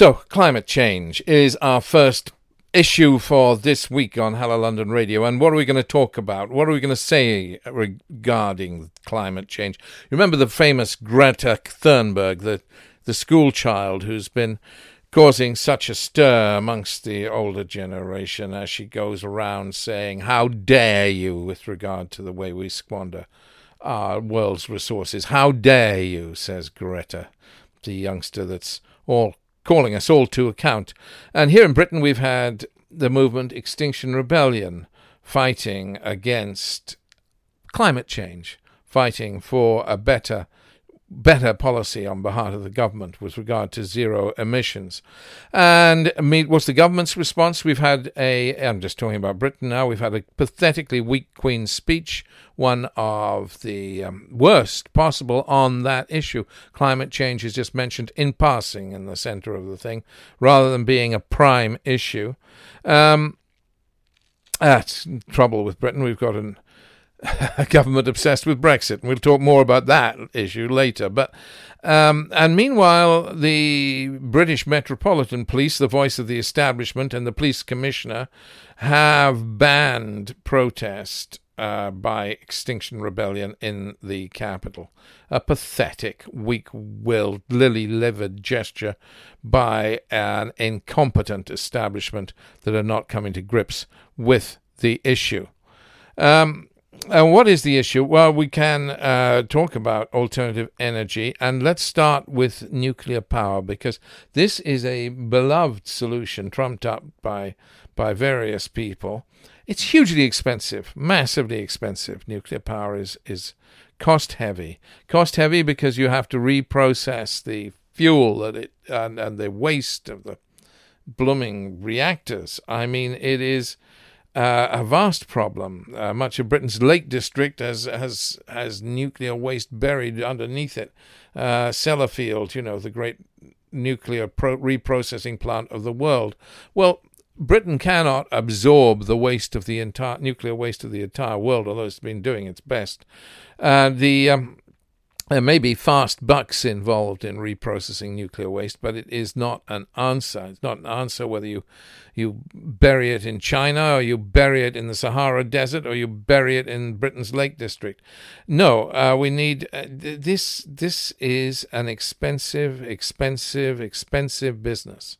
So, climate change is our first issue for this week on Hello London Radio. And what are we going to talk about? What are we going to say regarding climate change? Remember the famous Greta Thunberg, the, the school child who's been causing such a stir amongst the older generation as she goes around saying, How dare you, with regard to the way we squander our world's resources. How dare you, says Greta, the youngster that's all calling us all to account. And here in Britain, we've had the movement Extinction Rebellion fighting against climate change, fighting for a better better policy on behalf of the government with regard to zero emissions. And what's the government's response? We've had a, I'm just talking about Britain now, we've had a pathetically weak Queen's speech, one of the um, worst possible on that issue. Climate change is just mentioned in passing in the centre of the thing, rather than being a prime issue. Um, that's trouble with Britain. We've got an government obsessed with Brexit. And we'll talk more about that issue later. But um, and meanwhile, the British Metropolitan Police, the voice of the establishment, and the police commissioner have banned protest uh, by Extinction Rebellion in the capital. A pathetic, weak-willed, lily-livered gesture by an incompetent establishment that are not coming to grips with the issue. Um, and what is the issue? Well, we can uh, talk about alternative energy, and let's start with nuclear power because this is a beloved solution trumped up by by various people. It's hugely expensive, massively expensive. Nuclear power is is cost heavy, cost heavy because you have to reprocess the fuel that it and, and the waste of the blooming reactors. I mean, it is uh, a vast problem. Uh, much of Britain's Lake District has has has nuclear waste buried underneath it. Uh, Sellafield, you know, the great nuclear pro- reprocessing plant of the world. Well, Britain cannot absorb the waste of the entire nuclear waste of the entire world, although it's been doing its best. Uh, the um, there may be fast bucks involved in reprocessing nuclear waste, but it is not an answer. It's not an answer whether you you bury it in China or you bury it in the Sahara Desert or you bury it in Britain's Lake District. No, uh, we need uh, this. This is an expensive, expensive, expensive business,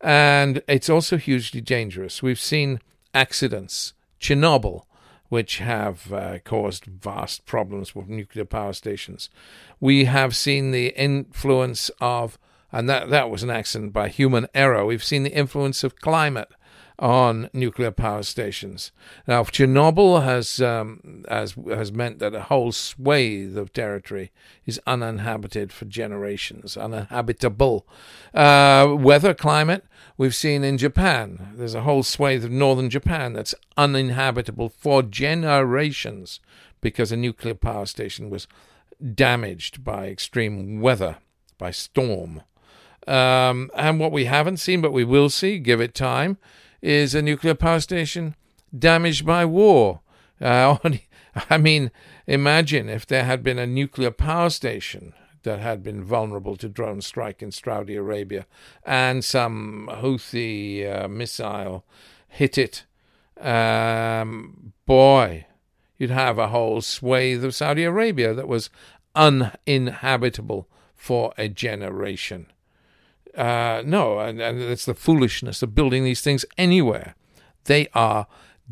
and it's also hugely dangerous. We've seen accidents, Chernobyl which have uh, caused vast problems with nuclear power stations. We have seen the influence of, and that, that was an accident by human error, we've seen the influence of climate on nuclear power stations. Now, Chernobyl has um, has has meant that a whole swathe of territory is uninhabited for generations, uninhabitable. Uh, weather, climate, we've seen in Japan. There's a whole swathe of northern Japan that's uninhabitable for generations because a nuclear power station was damaged by extreme weather, by storm. Um, and what we haven't seen, but we will see, give it time, is a nuclear power station damaged by war. Uh, I mean, imagine if there had been a nuclear power station that had been vulnerable to drone strike in Saudi Arabia and some Houthi uh, missile hit it. Um, boy, you'd have a whole swathe of Saudi Arabia that was uninhabitable for a generation. Uh, no, and, and it's the foolishness of building these things anywhere. They are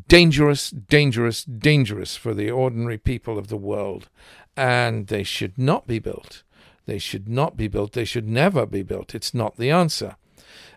dangerous, dangerous, dangerous for the ordinary people of the world, and they should not be built. They should not be built. They should never be built. It's not the answer.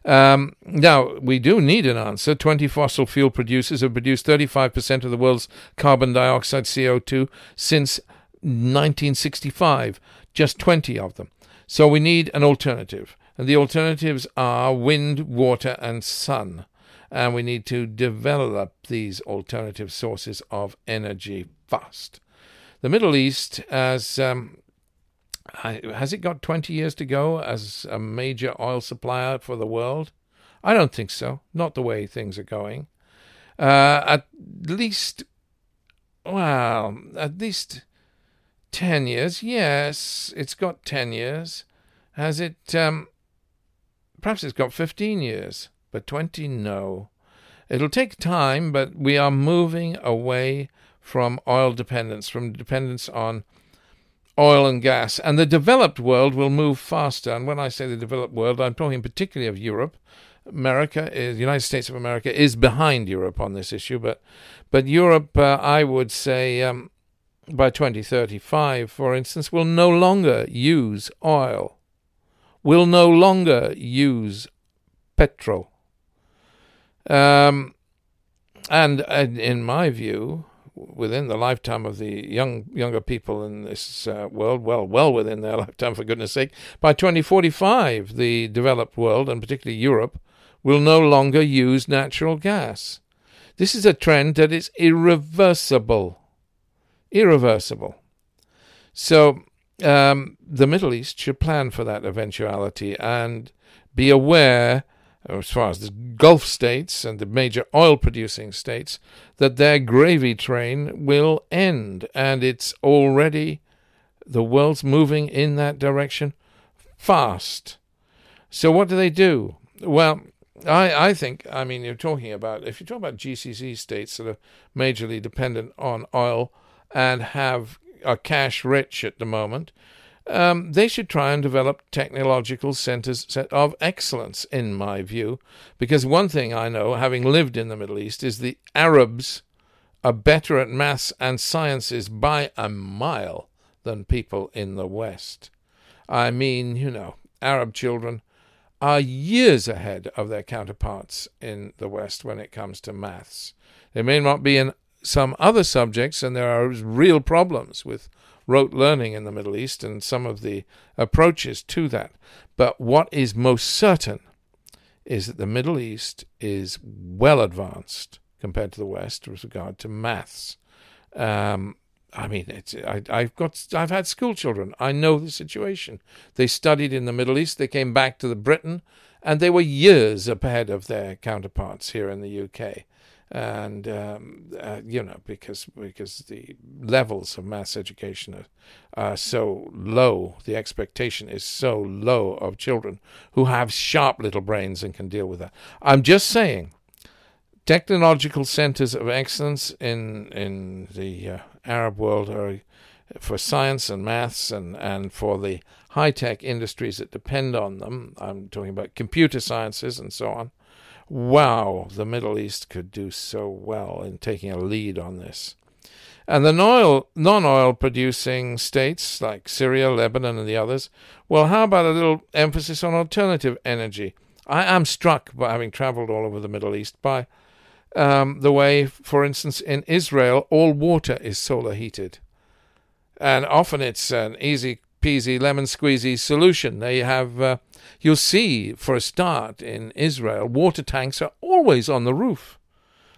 Um, now, we do need an answer. 20 fossil fuel producers have produced 35% of the world's carbon dioxide CO2 since 1965, just 20 of them. So we need an alternative. And the alternatives are wind, water, and sun. And we need to develop these alternative sources of energy fast. The Middle East has um, has it got 20 years to go as a major oil supplier for the world? I don't think so. Not the way things are going. Uh, at least, well, at least 10 years. Yes, it's got 10 years. Has it um, perhaps it's got 15 years, but 20, no. It'll take time, but we are moving away from oil dependence, from dependence on oil and gas. And the developed world will move faster. And when I say the developed world, I'm talking particularly of Europe. America is the United States of America is behind Europe on this issue, but but Europe, uh, I would say, um, by 2035, for instance, will no longer use oil, will no longer use petrol. Um, and, in my view, within the lifetime of the young younger people in this uh, world, well, well within their lifetime, for goodness sake, by 2045, the developed world, and particularly Europe, will no longer use natural gas. This is a trend that is irreversible. Irreversible. So um, the Middle East should plan for that eventuality and be aware as far as the Gulf states and the major oil producing states, that their gravy train will end. And it's already, the world's moving in that direction fast. So what do they do? Well, I, I think, I mean, you're talking about, if you talk about GCC states that are majorly dependent on oil and have are cash rich at the moment, um, they should try and develop technological centers of excellence, in my view. Because one thing I know, having lived in the Middle East, is the Arabs are better at maths and sciences by a mile than people in the West. I mean, you know, Arab children are years ahead of their counterparts in the West when it comes to maths. They may not be in some other subjects, and there are real problems with rote learning in the Middle East and some of the approaches to that. But what is most certain is that the Middle East is well advanced compared to the West with regard to maths. Um, I mean, it's I, I've got I've had school children. I know the situation. They studied in the Middle East. They came back to the Britain, and they were years ahead of their counterparts here in the UK and um, uh, you know because because the levels of mass education are, are, so low, the expectation is so low of children who have sharp little brains and can deal with that. I'm just saying, technological centers of excellence in in the uh, Arab world are for science and maths and and for the high tech industries that depend on them. I'm talking about computer sciences and so on wow, the Middle East could do so well in taking a lead on this. And the non oil producing states like Syria, Lebanon, and the others, well, how about a little emphasis on alternative energy? I am struck by having traveled all over the Middle East by um, the way, for instance, in Israel, all water is solar heated. And often it's an easy peasy lemon squeezy solution. They have, uh, you'll see for a start in Israel, water tanks are always on the roof.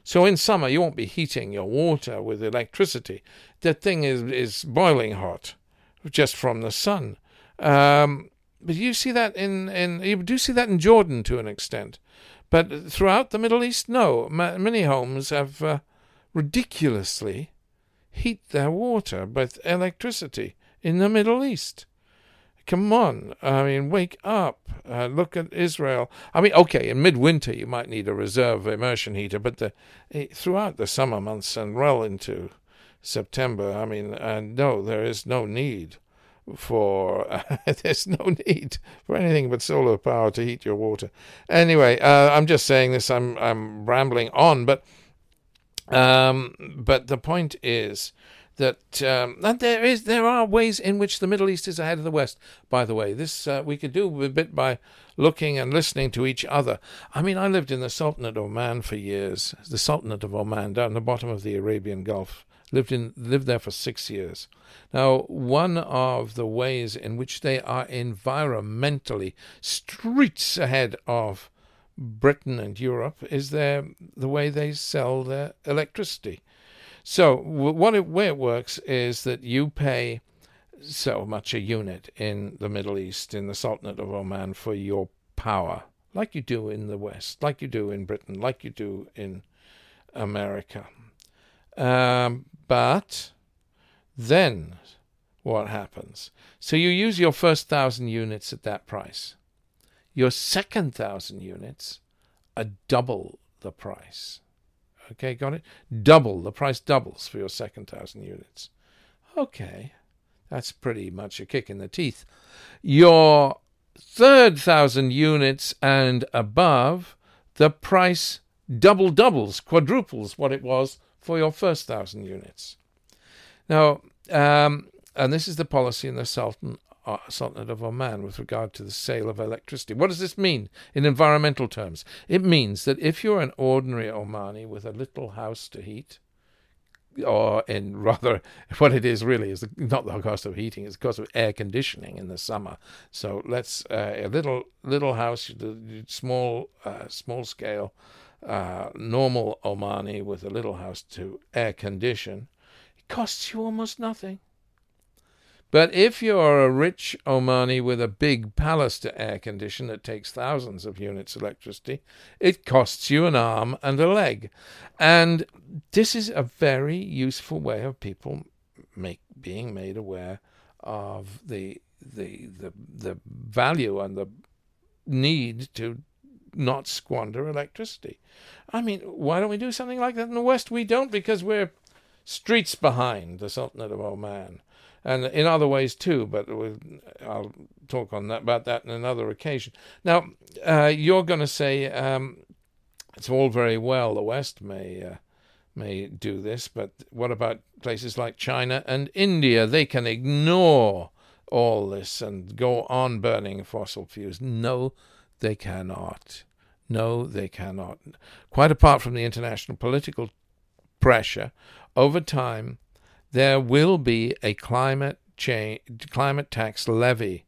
So in summer, you won't be heating your water with electricity. That thing is, is boiling hot just from the sun. Um, but you see that in, in you do see that in Jordan to an extent. But throughout the Middle East, no. many homes have uh, ridiculously heat their water with electricity in the Middle East. Come on. I mean, wake up. Uh, look at Israel. I mean, okay, in midwinter you might need a reserve immersion heater, but the, eh, throughout the summer months and well into September, I mean, uh, no, there is no need for uh, there's no need for anything but solar power to heat your water. Anyway, uh, I'm just saying this. I'm I'm rambling on, but um, but the point is that um, and there is there are ways in which the Middle East is ahead of the West. By the way, this uh, we could do a bit by looking and listening to each other. I mean, I lived in the Sultanate of Oman for years. The Sultanate of Oman down the bottom of the Arabian Gulf. Lived in lived there for six years. Now, one of the ways in which they are environmentally streets ahead of Britain and Europe is their the way they sell their electricity. So what it, way it works is that you pay so much a unit in the Middle East, in the Sultanate of Oman, for your power, like you do in the West, like you do in Britain, like you do in America. Um, but then what happens? So you use your first thousand units at that price. your second thousand units are double the price. Okay, got it? Double. The price doubles for your second thousand units. Okay, that's pretty much a kick in the teeth. Your third thousand units and above, the price double doubles, quadruples what it was for your first thousand units. Now, um, and this is the policy in the Sultan Sultanate of Oman with regard to the sale of electricity. What does this mean in environmental terms? It means that if you're an ordinary Omani with a little house to heat, or in rather what it is really is not the cost of heating it's the cost of air conditioning in the summer so let's uh, a little little house small uh, small scale uh, normal omani with a little house to air condition it costs you almost nothing but if you're a rich Omani with a big palace to air condition that takes thousands of units of electricity, it costs you an arm and a leg. And this is a very useful way of people make, being made aware of the, the, the, the value and the need to not squander electricity. I mean, why don't we do something like that in the West? We don't because we're streets behind the Sultanate of Oman and in other ways too. But I'll talk on that about that in another occasion. Now, uh, you're going to say um, it's all very well. The West may uh, may do this, but what about places like China and India? They can ignore all this and go on burning fossil fuels. No, they cannot. No, they cannot. Quite apart from the international political pressure, over time, there will be a climate change, climate tax levy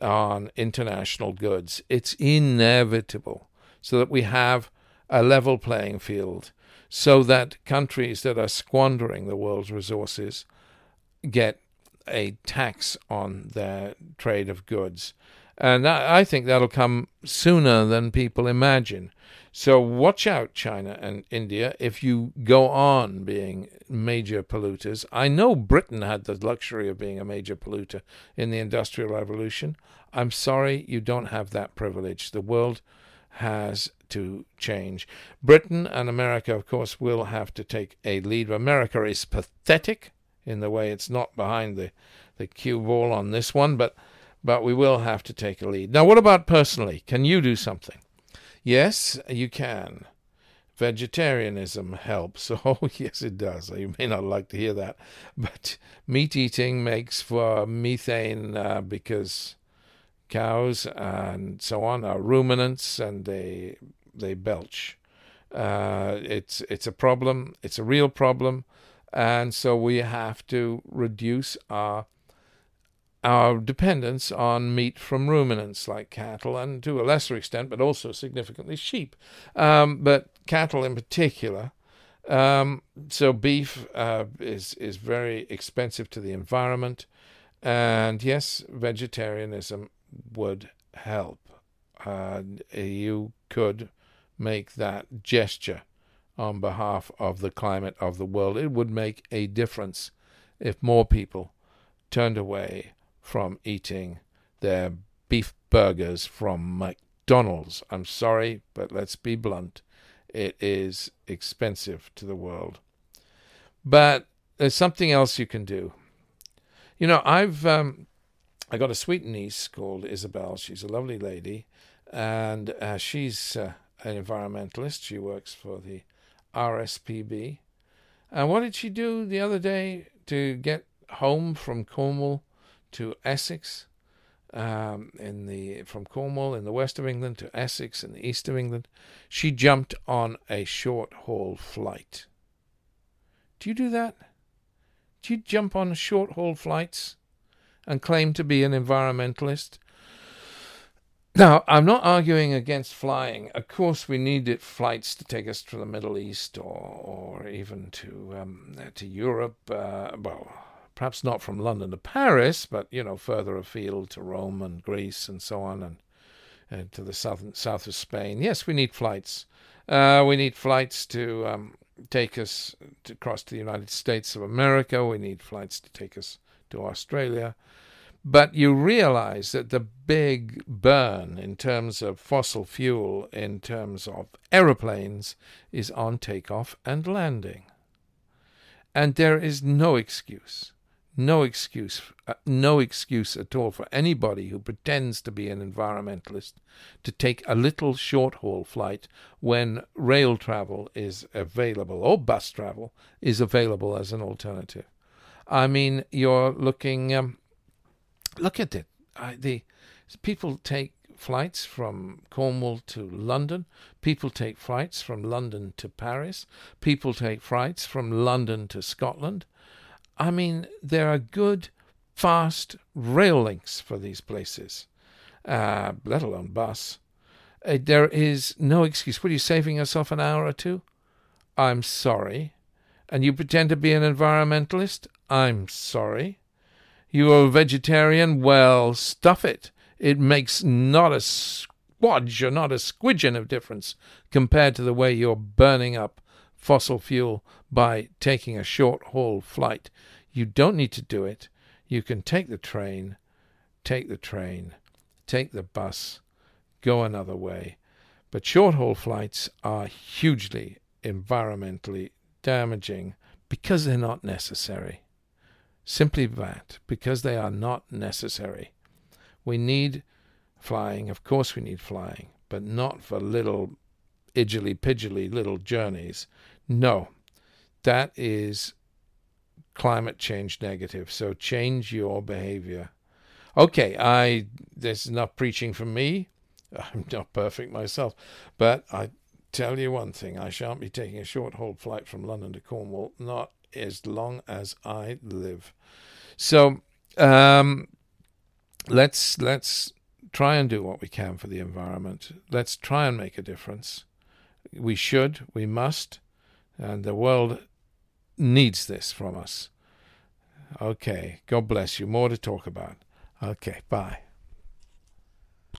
on international goods. It's inevitable, so that we have a level playing field, so that countries that are squandering the world's resources get a tax on their trade of goods. And I think that'll come sooner than people imagine. So watch out, China and India, if you go on being major polluters. I know Britain had the luxury of being a major polluter in the Industrial Revolution. I'm sorry you don't have that privilege. The world has to change. Britain and America, of course, will have to take a lead. America is pathetic in the way it's not behind the, the cue ball on this one, but but we will have to take a lead. Now, what about personally? Can you do something? Yes, you can. Vegetarianism helps. Oh, yes, it does. You may not like to hear that. But meat eating makes for methane uh, because cows and so on are ruminants and they they belch. Uh, it's it's a problem. It's a real problem, and so we have to reduce our our dependence on meat from ruminants like cattle and to a lesser extent, but also significantly sheep, um, but cattle in particular. Um, so beef uh, is is very expensive to the environment, and yes, vegetarianism would help. Uh, you could make that gesture on behalf of the climate of the world. It would make a difference if more people turned away from eating their beef burgers from McDonald's. I'm sorry, but let's be blunt. It is expensive to the world. But there's something else you can do. You know, I've um, I got a sweet niece called Isabel. She's a lovely lady, and uh, she's uh, an environmentalist. She works for the RSPB. And what did she do the other day to get home from Cornwall to Essex, um, in the from Cornwall in the west of England to Essex in the east of England. She jumped on a short haul flight. Do you do that? Do you jump on short haul flights and claim to be an environmentalist? Now, I'm not arguing against flying. Of course, we need it, flights to take us to the Middle East or, or even to um, to Europe. Uh, well, perhaps not from London to Paris, but you know further afield to Rome and Greece and so on, and, to the southern south of Spain. Yes, we need flights. Uh, we need flights to um, take us to cross to the United States of America. We need flights to take us to Australia. But you realize that the big burn in terms of fossil fuel, in terms of aeroplanes, is on takeoff and landing. And there is no excuse, no excuse, uh, no excuse at all for anybody who pretends to be an environmentalist to take a little short haul flight when rail travel is available or bus travel is available as an alternative. I mean, you're looking. Um, look at it. I, the people take flights from Cornwall to London. People take flights from London to Paris. People take flights from London to Scotland. I mean, there are good, fast rail links for these places, uh, let alone bus. Uh, there is no excuse. What are you saving yourself an hour or two? I'm sorry. And you pretend to be an environmentalist? I'm sorry. You are a vegetarian? Well, stuff it. It makes not a squodge or not a squidgeon of difference compared to the way you're burning up fossil fuel by taking a short haul flight. You don't need to do it. You can take the train, take the train, take the bus, go another way. But short haul flights are hugely environmentally damaging because they're not necessary. Simply that, because they are not necessary. We need flying, of course, we need flying, but not for little idgily pidgily little journeys. No, that is climate change negative. So change your behavior. Okay, I there's enough preaching from me. I'm not perfect myself, but I tell you one thing: I shan't be taking a short haul flight from London to Cornwall, not as long as I live. So um, let's let's try and do what we can for the environment. Let's try and make a difference. We should, we must, and the world needs this from us. Okay, God bless you. More to talk about. Okay, bye.